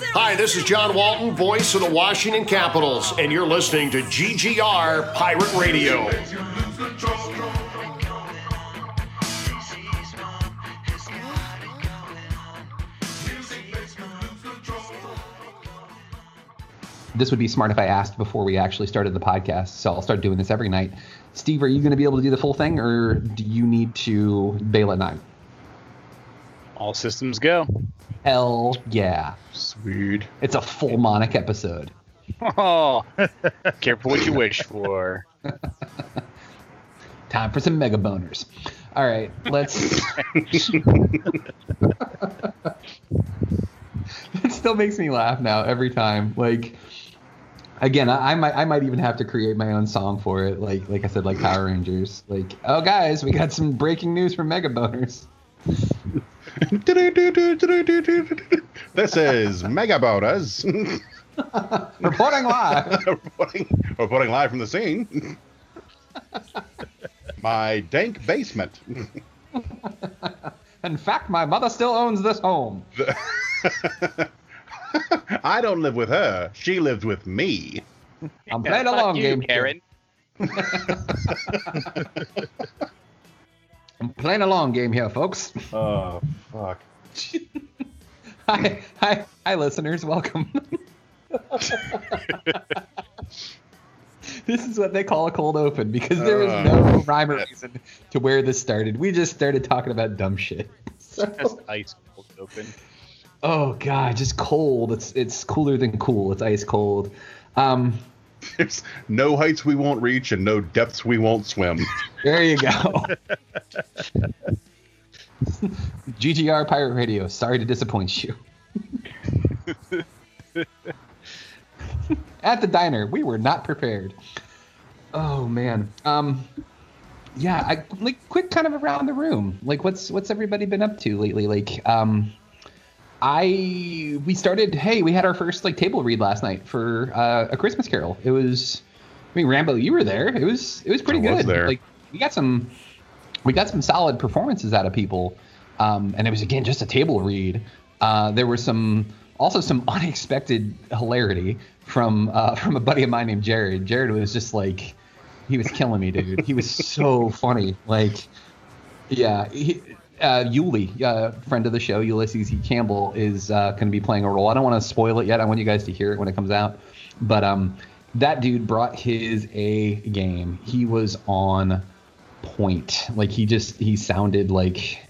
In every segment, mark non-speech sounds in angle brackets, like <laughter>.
Hi, this is John Walton, voice of the Washington Capitals, and you're listening to GGR Pirate Radio. This would be smart if I asked before we actually started the podcast, so I'll start doing this every night. Steve, are you going to be able to do the full thing, or do you need to bail at nine? All systems go. Hell yeah. Sweet. It's a full Monick episode. Oh, careful what you wish for. <laughs> Time for some mega boners. All right, let's. <laughs> it still makes me laugh now every time. Like, again, I, I, might I might even have to create my own song for it. Like like I said, like Power Rangers. Like, oh guys, we got some breaking news from Mega Boners. This is Mega Bonus. reporting live. <laughs> reporting, reporting live from the scene. my dank basement. In fact, my mother still owns this home. <laughs> I don't live with her. She lives with me. I'm playing a long you, game, Karen. <laughs> I'm playing a long game here, folks. Oh fuck. <laughs> hi, hi, hi, listeners. Welcome. this is what they call a cold open because there is no rhyme or reason to where this started. We just started talking about dumb shit. So, Just ice cold open. oh god, just cold. It's it's cooler than cool. It's ice cold. Um, <laughs> There's no heights we won't reach and no depths we won't swim. <laughs> there you go. <laughs> GGR Pirate Radio. Sorry to disappoint you. At the diner, we were not prepared. Oh man. Um yeah, I like quick kind of around the room. Like what's what's everybody been up to lately? Like um I we started hey, we had our first like table read last night for uh, a Christmas Carol. It was I mean Rambo, you were there. It was it was pretty I was good. there. Like we got some we got some solid performances out of people. Um, and it was again just a table read. Uh, there were some also some <laughs> unexpected hilarity from uh, <laughs> from a buddy of mine named Jared. Jared was just like he was killing me, dude. He was so <laughs> funny. Like, yeah, he, uh, Yuli, uh, friend of the show, Ulysses E. Campbell, is uh, going to be playing a role. I don't want to spoil it yet. I want you guys to hear it when it comes out. But um, that dude brought his A game. He was on point. Like he just he sounded like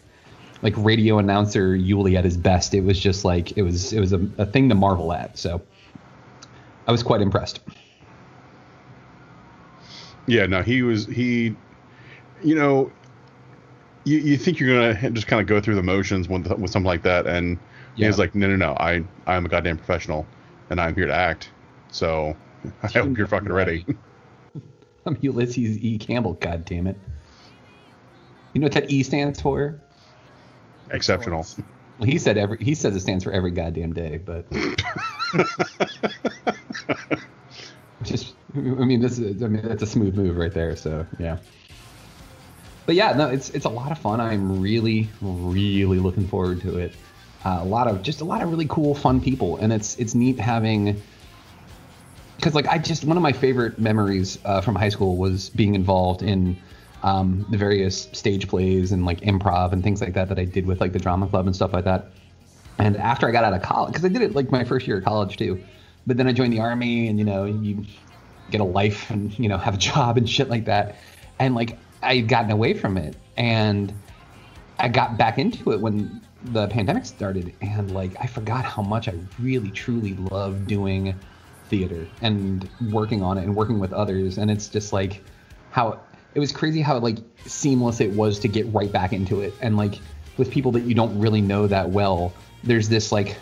like radio announcer Yuli at his best. It was just like it was it was a, a thing to marvel at. So I was quite impressed. Yeah, no, he was he. You know, you, you think you're gonna just kind of go through the motions with with something like that, and Yeah. was like, no, no, no, I I'm a goddamn professional, and I'm here to act. So <laughs> I hope you're fucking ready. <laughs> I'm Ulysses E. Campbell. God damn it. You know what that E stands for? Exceptional. Well, he said every he says it stands for every goddamn day, but <laughs> just I mean this is I mean that's a smooth move right there. So yeah. But yeah, no, it's it's a lot of fun. I'm really really looking forward to it. Uh, a lot of just a lot of really cool fun people, and it's it's neat having because like I just one of my favorite memories uh, from high school was being involved in um, the various stage plays and like improv and things like that that I did with like the drama club and stuff like that. And after I got out of college, because I did it like my first year of college too, but then I joined the army and you know you get a life and you know have a <laughs> job and shit like that, and like I had gotten away from it and I got back into it when the pandemic started and like I forgot how much I really truly love doing theater and working on it and working with others and it's just like how it was crazy how like seamless it was to get right back into it and like with people that you don't really know that well there's this like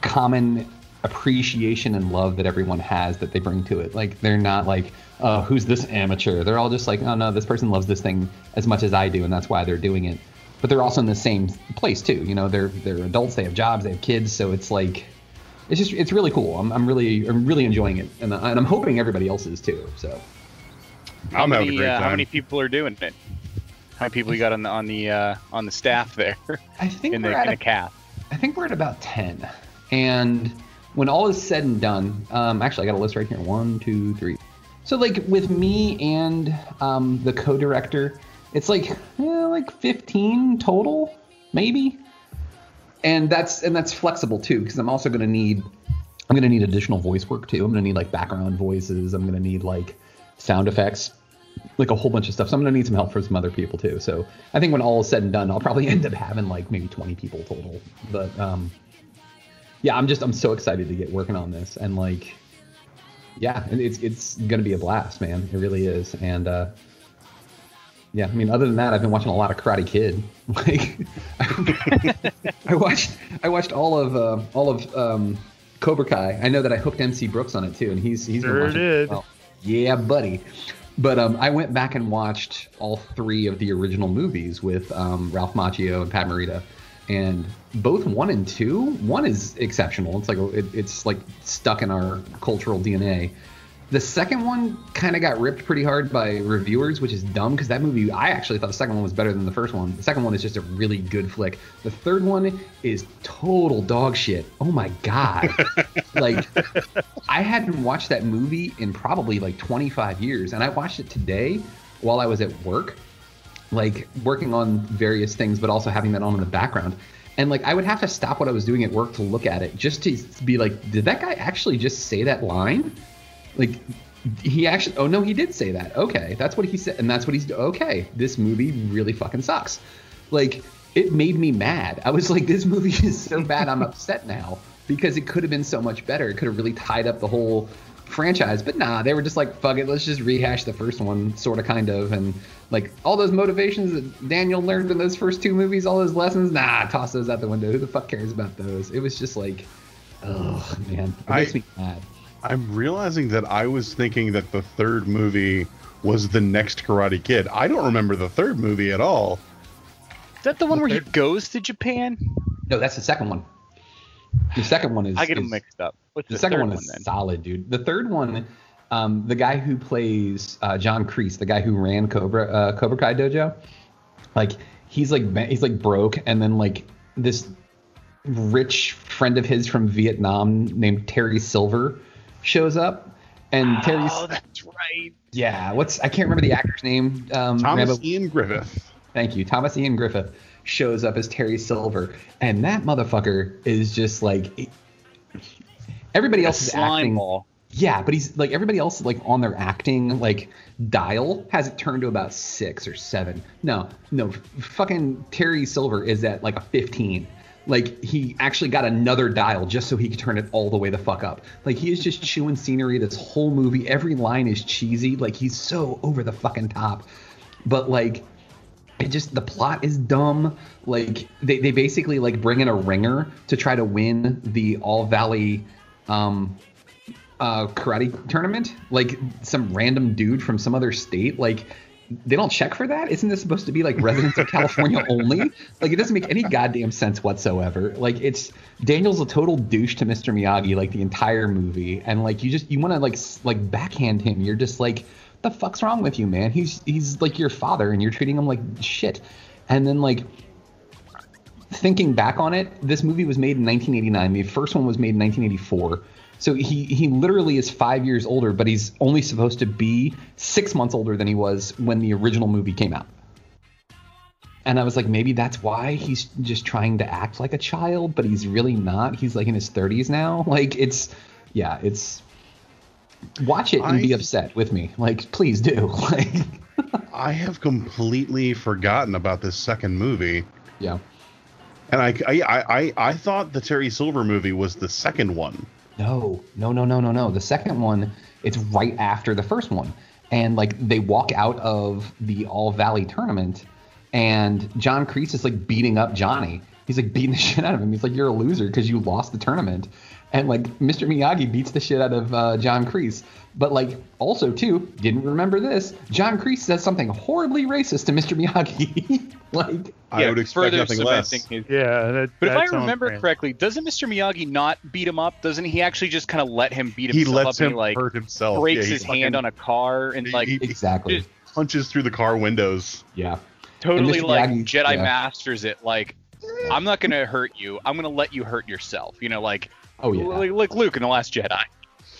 common appreciation and love that everyone has that they bring to it like they're not like oh who's this amateur they're all just like oh no this person loves this thing as much as i do and that's why they're doing it but they're also in the same place too you know they're they're adults they have jobs they have kids so it's like it's just it's really cool i'm, I'm really i'm really enjoying it and, and i'm hoping everybody else is too so How I'm having a many, great uh, time. how many people are doing it? How many people you got on the on the uh, on the staff there i think in we're the at in a the cast? I think we're at about 10. And when all is said and done, um, actually, I got a list right here. One, two, three. So like with me and um, the co-director, it's like eh, like 15 total, maybe. And that's and that's flexible too, because I'm also gonna need I'm gonna need additional voice work too. I'm gonna need like background voices. I'm gonna need like sound effects, like a whole bunch of stuff. So I'm gonna need some help from some other people too. So I think when all is said and done, I'll probably <laughs> end up having like maybe 20 people total. But um, yeah, I'm just I'm so excited to get working on this and like yeah, and it's it's gonna be a blast, man. It really is. And uh, yeah, I mean, other than that, I've been watching a lot of Karate Kid. <laughs> Like, <laughs> I watched I watched all of uh, all of um, Cobra Kai. I know that I hooked MC Brooks on it too, and he's he's been watching. it did. as well. Yeah, buddy. But um, I went back and watched all three of the original movies with um, Ralph Macchio and Pat Morita, and both one and two. One is exceptional. It's like it, it's like stuck in our cultural DNA. The second one kind of got ripped pretty hard by reviewers, which is dumb because that movie I actually thought the second one was better than the first one. The second one is just a really good flick. The third one is total dog shit. Oh my god. <laughs> like I hadn't watched that movie in probably like 25 years and I watched it today while I was at work like working on various things but also having that on in the background and like I would have to stop what I was doing at work to look at it just to be like did that guy actually just say that line? Like he actually oh no he did say that. Okay. That's what he said. And that's what he's okay this movie really fucking sucks. Like it made me mad. I was like this movie <laughs> is so bad i'm upset now because it could have been so much better. It could have really tied up the whole franchise but nah they were just like fuck it let's just rehash the first one sort of kind of and like all those motivations that daniel learned in those first two movies all those lessons nah toss those out the window who the fuck cares about those it was just like oh man it makes I- me mad I'm realizing that I was thinking that the third movie was the next Karate Kid. I don't remember the third movie at all. Is that the one where he goes to Japan? No, that's the second one. The second one is. I get them is- mixed up. What's The, the, second third one is then? solid, dude. The third one, um, the guy who plays uh, John Kreese, the guy who ran Cobra uh, Cobra Kai Dojo, like he's like he's like broke, and then like this rich friend of his from Vietnam named Terry Silver shows up, and Terry's Oh, that's right. yeah, what's I can't remember the actor's name. Um, Thomas Rambo- Ian Griffith. Thank you. Thomas Ian Griffith shows up as Terry Silver, and that motherfucker is just like everybody else is acting. ball. Yeah, but he's like everybody else like on their acting like dial has it turned to about six or seven. No, no, fucking Terry Silver is at like a fifteen. Like he actually got another dial just so he could turn it all the way the fuck up. Like he is just <laughs> chewing scenery this whole movie. Every line is cheesy. Like he's so over the fucking top. But like it just the plot is dumb. Like they, they basically like bring in a ringer to try to win the all valley um uh karate tournament. Like some random dude from some other state like they don't check for that? Isn't this supposed to be like residents of california <laughs> only? Like it doesn't make any goddamn sense whatsoever. Like it's daniel's a total douche to mr miyagi like the entire movie. And like you just you want to like like backhand him. You're just like the fuck's wrong with you man he's he's like your father and you're treating him like shit and then like thinking back on it, this movie was made in 1989. The first one was made in 1984. So he he literally is five years older, but he's only supposed to be six months older than he was when the original movie came out. And I was like, maybe that's why he's just trying to act like a child, but he's really not. He's like in his 30s now. <laughs> Like it's, yeah, it's. Watch it and be upset with me. Like, please do. <laughs> Like, I have completely forgotten about this second movie, yeah. and I I, I, I I thought the Terry Silver movie was the second one. No, no, no, no, no, no. The second one, it's right after the first one. And like they walk out of the All Valley tournament and John Kreese is like beating up Johnny. He's like beating the <laughs> shit out of him. He's like, You're a loser because you lost the tournament. And like Mr. Miyagi beats the shit out of uh, John Kreese. But like also too, didn't remember this. John Kreese says something horribly racist to Mr. Miyagi. <laughs> like I would expect further nothing less. his- Yeah, that, But if I remember brand. correctly, doesn't Mr. Miyagi not beat him up? Doesn't he actually just kind of let him beat himself He lets up him he, like hurt himself. breaks Yeah, he his hand on a car and like he- exactly. just punches through the car windows. Yeah. totally like Miyagi- Jedi yeah. masters it. Like I'm not gonna hurt you. I'm gonna let you hurt yourself. You know, like Oh yeah. like, like Luke in the Last Jedi.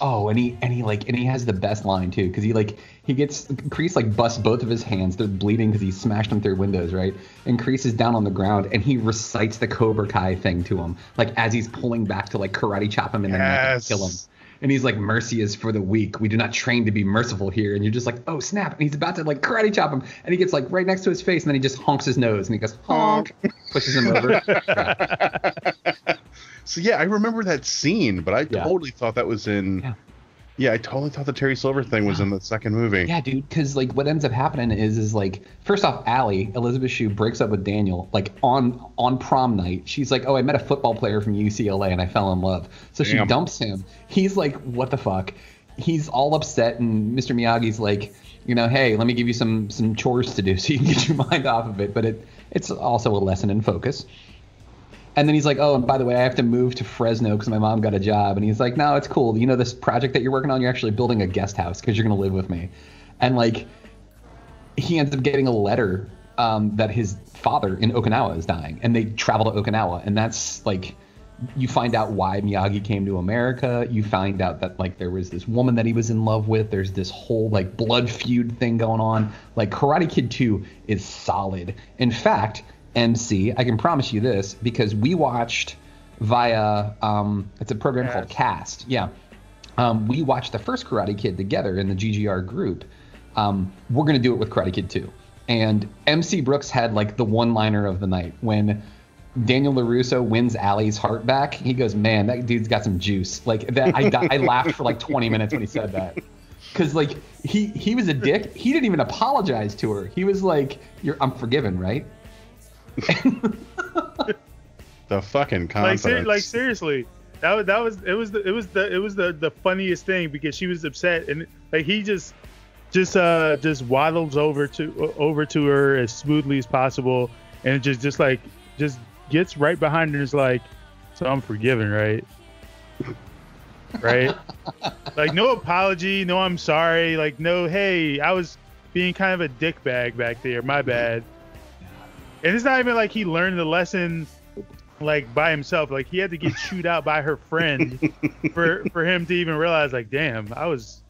Oh, and he and he like and he has the best line too because he like he gets Kreese like busts both of his hands. They're bleeding because he smashed them through windows, right? And Kreese is down on the ground and he recites the Cobra Kai thing to him, like as he's pulling back to like karate chop him in the neck and Yes. kill him. And he's like, "Mercy is for the weak. We do not train to be merciful here." And you're just like, "Oh snap!" And he's about to like karate chop him, and he gets like right next to his face, and then he just honks his nose, and he goes honk, pushes him over. <laughs> So yeah, I remember that scene, but I Yeah. totally thought that was in. Yeah. Yeah. I totally thought the Terry Silver thing was in the second movie. Yeah, dude. Because like, what ends up happening is, is like, first off, Allie Elizabeth Shue breaks up with Daniel like on on prom night. She's like, "Oh, I met a football player from UCLA and I fell in love." So she dumps him. He's like, "What the fuck?" He's all upset, and Mr. Miyagi's like, "You know, hey, let me give you some some chores to do so you can get your <laughs> mind off of it." But it it's also a lesson in focus. And then he's like, "Oh, and by the way, I have to move to Fresno because my mom got a job." And he's like, "No, it's cool. You know this project that you're working on? You're actually building a guest house because you're gonna live with me." And like, he ends up getting a letter um, that his father in Okinawa is dying, and they travel to Okinawa, and that's like, you find out why Miyagi came to America. You find out that like there was this woman that he was in love with. There's this whole like blood feud thing going on. Like Karate Kid 2 is solid. In fact, MC, I can promise you this because we watched via um, it's a program called Kast. Yeah. Um, we watched the first Karate Kid together in the GGR group. Um, we're gonna do it with Karate Kid 2. And MC Brooks had like the one-liner of the night when Daniel LaRusso wins Allie's heart back. He goes, "Man, that dude's got some juice." Like that, I, I laughed for like 20 minutes when he said that, because like he he was a dick. He didn't even apologize to her. He was like, "You're, I'm forgiven, right?" <laughs> The fucking like, ser- like seriously that was that was it was the it was the it was the the funniest thing because she was upset and like he just just uh just waddles over to over to her as smoothly as possible and just just like just gets right behind her and is like so i'm forgiven right? <laughs> Right? Like no apology no i'm sorry like no hey i was being kind of a dick bag back there my bad and it's not even like he learned the lesson like by himself. Like he had to get chewed out by her friend <laughs> for for him to even realize like, damn, I was,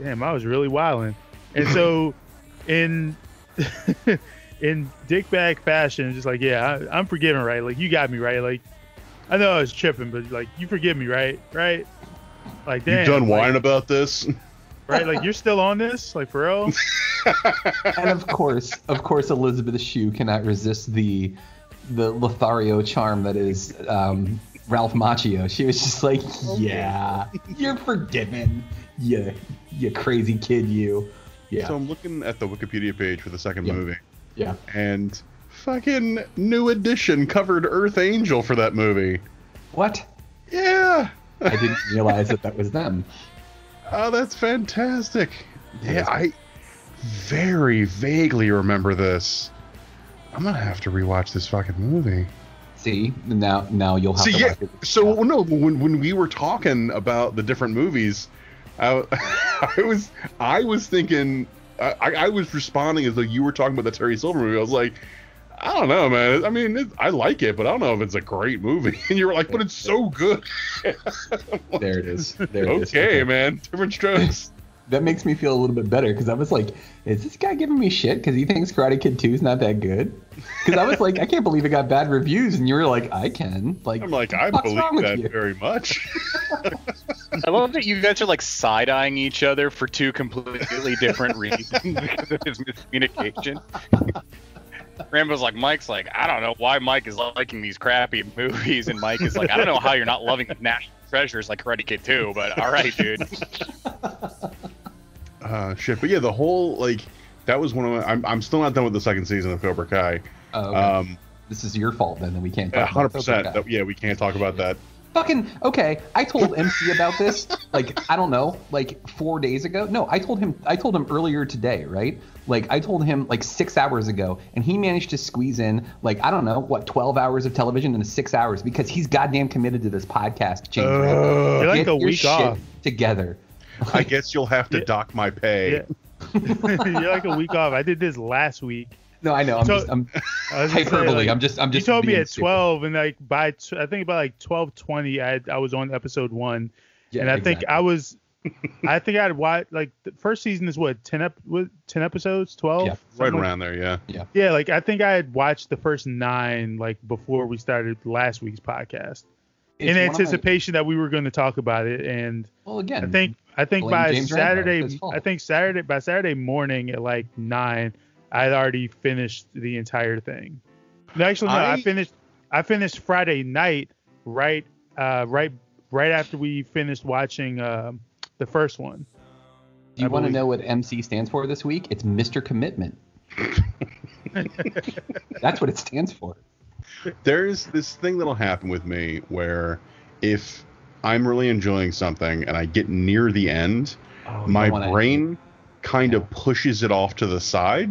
damn, I was really wilding. And so, in <laughs> in dick dickbag fashion, just like, yeah, I, I'm forgiven, right? Like you got me right. Like I know I was tripping, but like you forgive me, right? Right? Like damn, You've done like, whining about this. <laughs> right? Like you're still on this, like for real? <laughs> and of course, of course, Elizabeth Shue cannot resist the the Lothario charm that is um, Ralph Macchio. She was just like, "Yeah, you're forgiven, you you crazy kid, you." Yeah, So I'm looking at the Wikipedia page for the second Yeah. movie, yeah. and fucking New Edition covered Earth Angel for that movie. What? Yeah. I didn't realize that that was them. <laughs> Oh, that's fantastic. Yeah, I very vaguely remember this. I'm gonna have to rewatch this fucking movie. See, now now you'll have So to yeah, so no, when when we were talking about the different movies, I, <laughs> I was I was thinking I, I was responding as though you were talking about the Terry Silver movie. I was like, I don't know, man. I mean, it, I like it, but I don't know if it's a great movie. <laughs> And you were like, but it's so good. <laughs> There it is. There it is. okay, man. Different strokes. <laughs> That makes me feel a little bit better because I was like, is this guy giving me shit because he thinks Karate Kid 2 is not that good? Because I was like, I can't believe it got bad reviews, and you were like, I can. Like, I'm like, I believe that you? very much. I love that you guys are like side eyeing each other for two completely different reasons because of his miscommunication. Rambo's like, Mike's like, I don't know why Mike is liking these crappy movies, and Mike is like, I don't know how you're not loving national treasures like Karate Kid 2, but all right, dude. <laughs> uh, shit, but yeah, the whole like that was one of my. I'm, I'm still not done with the second season of Cobra Kai. Oh, okay. Um, this is your fault then that we can't talk hundred about Cobra percent. Yeah, we can't talk about that. Fucking okay. I told MC about this like I don't know, like four days ago. No, I told him. I told him earlier today, right? Like I told him like six hours ago, and he managed to squeeze in like I don't know what twelve hours of television into six hours because he's goddamn committed to this podcast. James, Uh, You're like Get a your week shit off. together. I guess you'll have to <laughs> Yeah. dock my pay. Yeah. <laughs> You're like a week off. I did this last week. No, I know. I'm So- just I'm <laughs> I say, like, I'm just I'm you told me at stupid. 12, and like by t- I think about like 12:20, I had- I was on episode one, Yeah, and I think. I was, I think I'd watch like the first season is what 10 ep- what, 10 episodes, 12, Yeah. Right around there, yeah. Yeah, yeah like I think I had watched the first nine like before we started last week's podcast, It's in one of my- anticipation that we were going to talk about it, and well, again, I think I think by James Saturday, It's. I think Saturday by Saturday morning at like nine, I'd already finished the entire thing. No, actually, no, I, I- finished. I finished Friday night, right, uh, right, right after we finished watching um, the first one. Do you I want to know what MC stands for this week? It's Mr. Commitment. <laughs> That's what it stands for. There's this thing that'll happen with me where if I'm really enjoying something and I get near the end, Oh, my you don't brain kind Yeah. of pushes it off to the side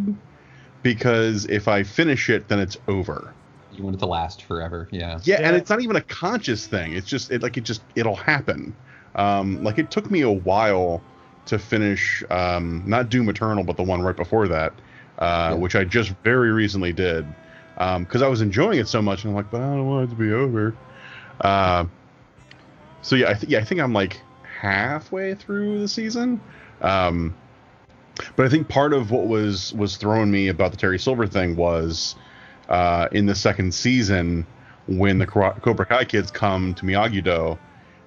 because if I finish it, then it's over. You want it to last forever. Yeah. Yeah, and it's not even a conscious thing. It's just it like it just it'll happen. Um, like it took me a while to finish um, not Doom Eternal, but the one right before that, uh, Yeah. which I just very recently did because I was enjoying it so much, and I'm like, but I don't want it to be over. Uh, so yeah, I th- yeah, I think I'm like halfway through the season. Um, but I think part of what was was throwing me about the Terry Silver thing was uh, in the second season when the Cobra Kai kids come to Miyagi-Do,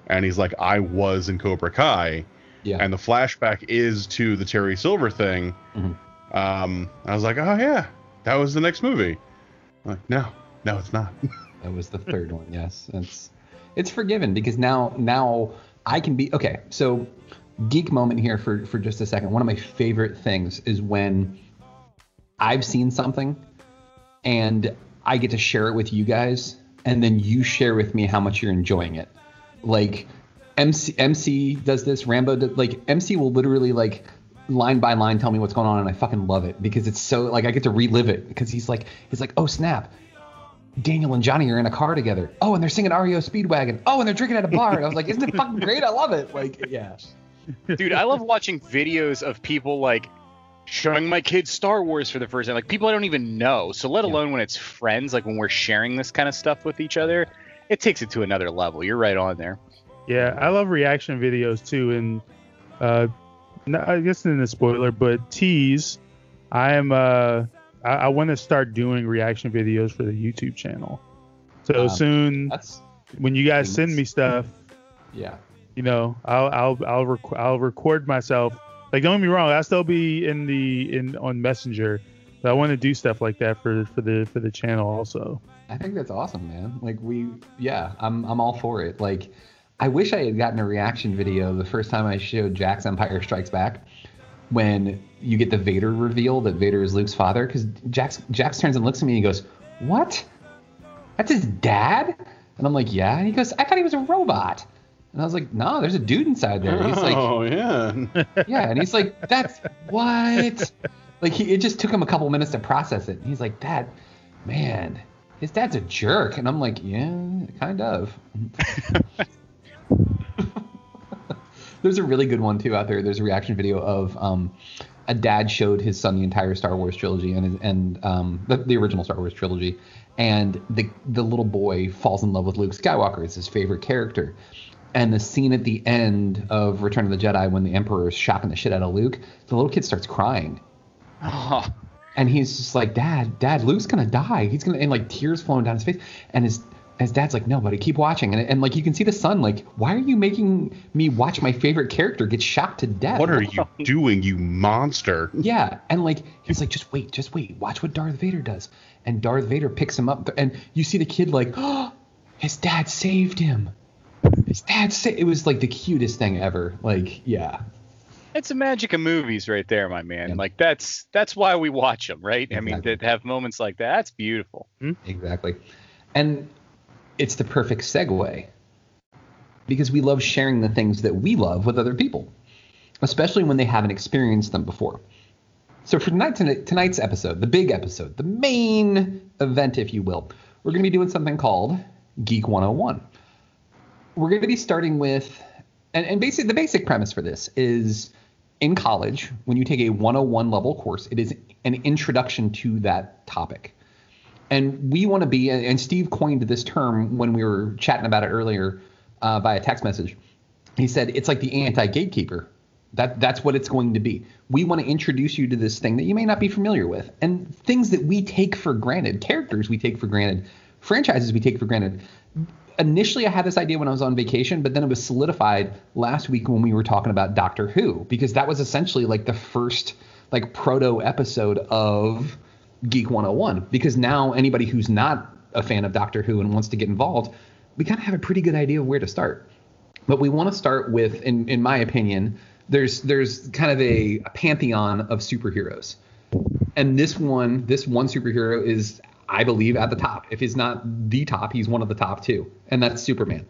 and he's like, "I was in Cobra Kai," Yeah. and the flashback is to the Terry Silver thing. Mhm. Um, I was like, "Oh yeah, that was the next movie." I'm like, no, no, it's not. <laughs> That was the third one. Yes, it's it's forgiven because now now I can be okay. So geek moment here for for just a second. One of my favorite things is when I've seen something and I get to share it with you guys, and then you share with me how much you're enjoying it. Like MC MC does this, Rambo does, like MC will literally like line by line tell me what's going on, and I fucking love it because it's so like I get to relive it because he's like he's like oh snap. Daniel and Johnny are in a car together. Oh, and they're singing REO Speedwagon. Oh, and they're drinking at a bar. And I was like, isn't it fucking great? I love it. Like, yeah. Dude, I love watching videos of people like showing my kids Star Wars for the first time. Like people I don't even know. So let Yeah. alone when it's friends, like when we're sharing this kind of stuff with each other, it takes it to another level. You're right on there. Yeah, I love reaction videos too, and uh, I guess in the spoiler, but tease, I am uh, I, I want to start doing reaction videos for the YouTube channel. So Um, soon, when you guys send me stuff, yeah. You know, I'll I'll I'll, rec- I'll record myself. Like, don't get me wrong, I'll still be in the in on Messenger, but I want to do stuff like that for for the for the channel also. I think that's awesome, man. Like, we, yeah, I'm, I'm all for it. Like, I wish I had gotten a reaction video the first time I showed Jack's Empire Strikes Back when you get the Vader reveal that Vader is Luke's father. Because Jack's Jack's turns and looks at me and he goes, What? That's his dad? And I'm like, Yeah. And he goes, I thought he was a robot. And I was like, No, there's a dude inside there. He's like, oh yeah. <laughs> Yeah. And he's like, That's what? Like, he, it just took him a couple minutes to process it. And he's like, that man, his dad's a jerk. And I'm like, Yeah, kind of. <laughs> There's a really good one too out there. There's a reaction video of um, a dad showed his son the entire Star Wars trilogy and his, and um, the, the original Star Wars trilogy, and the the little boy falls in love with Luke Skywalker. It's his favorite character. And the scene at the end of Return of the Jedi when the Emperor is shocking the shit out of Luke, the little kid starts crying. Oh, <laughs> And he's just like, Dad, Dad, Luke's gonna die. He's gonna and like tears flowing down his face. And his his dad's like, No, buddy, keep watching. And and like you can see the son like, Why are you making me watch my favorite character get shot to death? What are you <laughs> doing, you monster? Yeah, and like he's like, just wait, just wait, watch what Darth Vader does. And Darth Vader picks him up, and you see the kid like, oh, <gasps> his dad saved him. His dad sa-. It was like the cutest thing ever. Like, yeah, it's a magic of movies right there, my man. Yeah. Like that's that's why we watch them, right? I mean, Exactly. to have moments like that, that's beautiful. Hmm? exactly. And it's the perfect segue because we love sharing the things that we love with other people, especially when they haven't experienced them before. So for tonight, tonight, tonight's episode, the big episode, the main event, if you will, we're going to be doing something called Geek 101. We're going to be starting with, and, and basically the basic premise for this is in college, when you take a 101 level course, it is an introduction to that topic. And we want to be, and Steve coined this term when we were chatting about it earlier uh, via text message. He said it's like the anti gatekeeper. That that's what it's going to be. We want to introduce you to this thing that you may not be familiar with, and things that we take for granted, characters we take for granted, franchises we take for granted. Initially, I had this idea when I was on vacation, but then it was solidified last week when we were talking about Doctor Who, because that was essentially like the first like proto episode of Geek 101. Because now anybody who's not a fan of Doctor Who and wants to get involved, we kind of have a pretty good idea of where to start. But we want to start with, in in my opinion, there's there's kind of a, a pantheon of superheroes, and this one this one superhero is I believe at the top. If he's not the top, he's one of the top two, and that's Superman.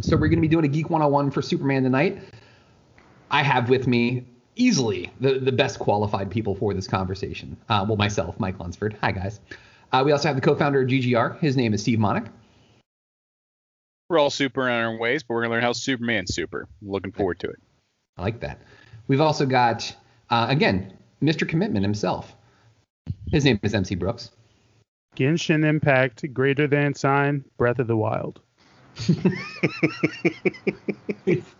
So we're going to be doing a Geek 101 for Superman tonight. I have with me easily the, the best qualified people for this conversation. Uh, well, myself, Mike Lunsford. Hi, guys. Uh, we also have the co-founder of GGR. His name is Steve Monick. We're all super in our ways, but we're gonna learn how Superman's super. Looking forward to it. I like that. We've also got, uh, again, Mr. Commitment himself. His name is MC Brooks. Genshin Impact, greater than sign, Breath of the Wild. we've,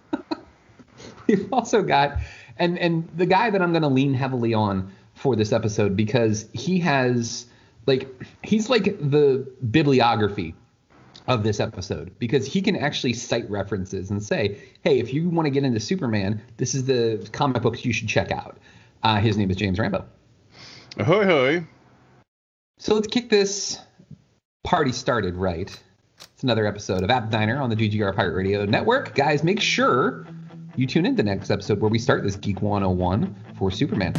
<laughs> we've also got, and and the guy that I'm going to lean heavily on for this episode because he has like he's like the bibliography of this episode because he can actually cite references and say, hey, if you want to get into Superman, this is the comic books you should check out. Uh, his name is James Rambo. Ahoy, hoy. So let's kick this party started right. It's another episode of App Diner on the GGR Pirate Radio Network. Guys, make sure you tune in to the next episode where we start this Geek 101 for Superman.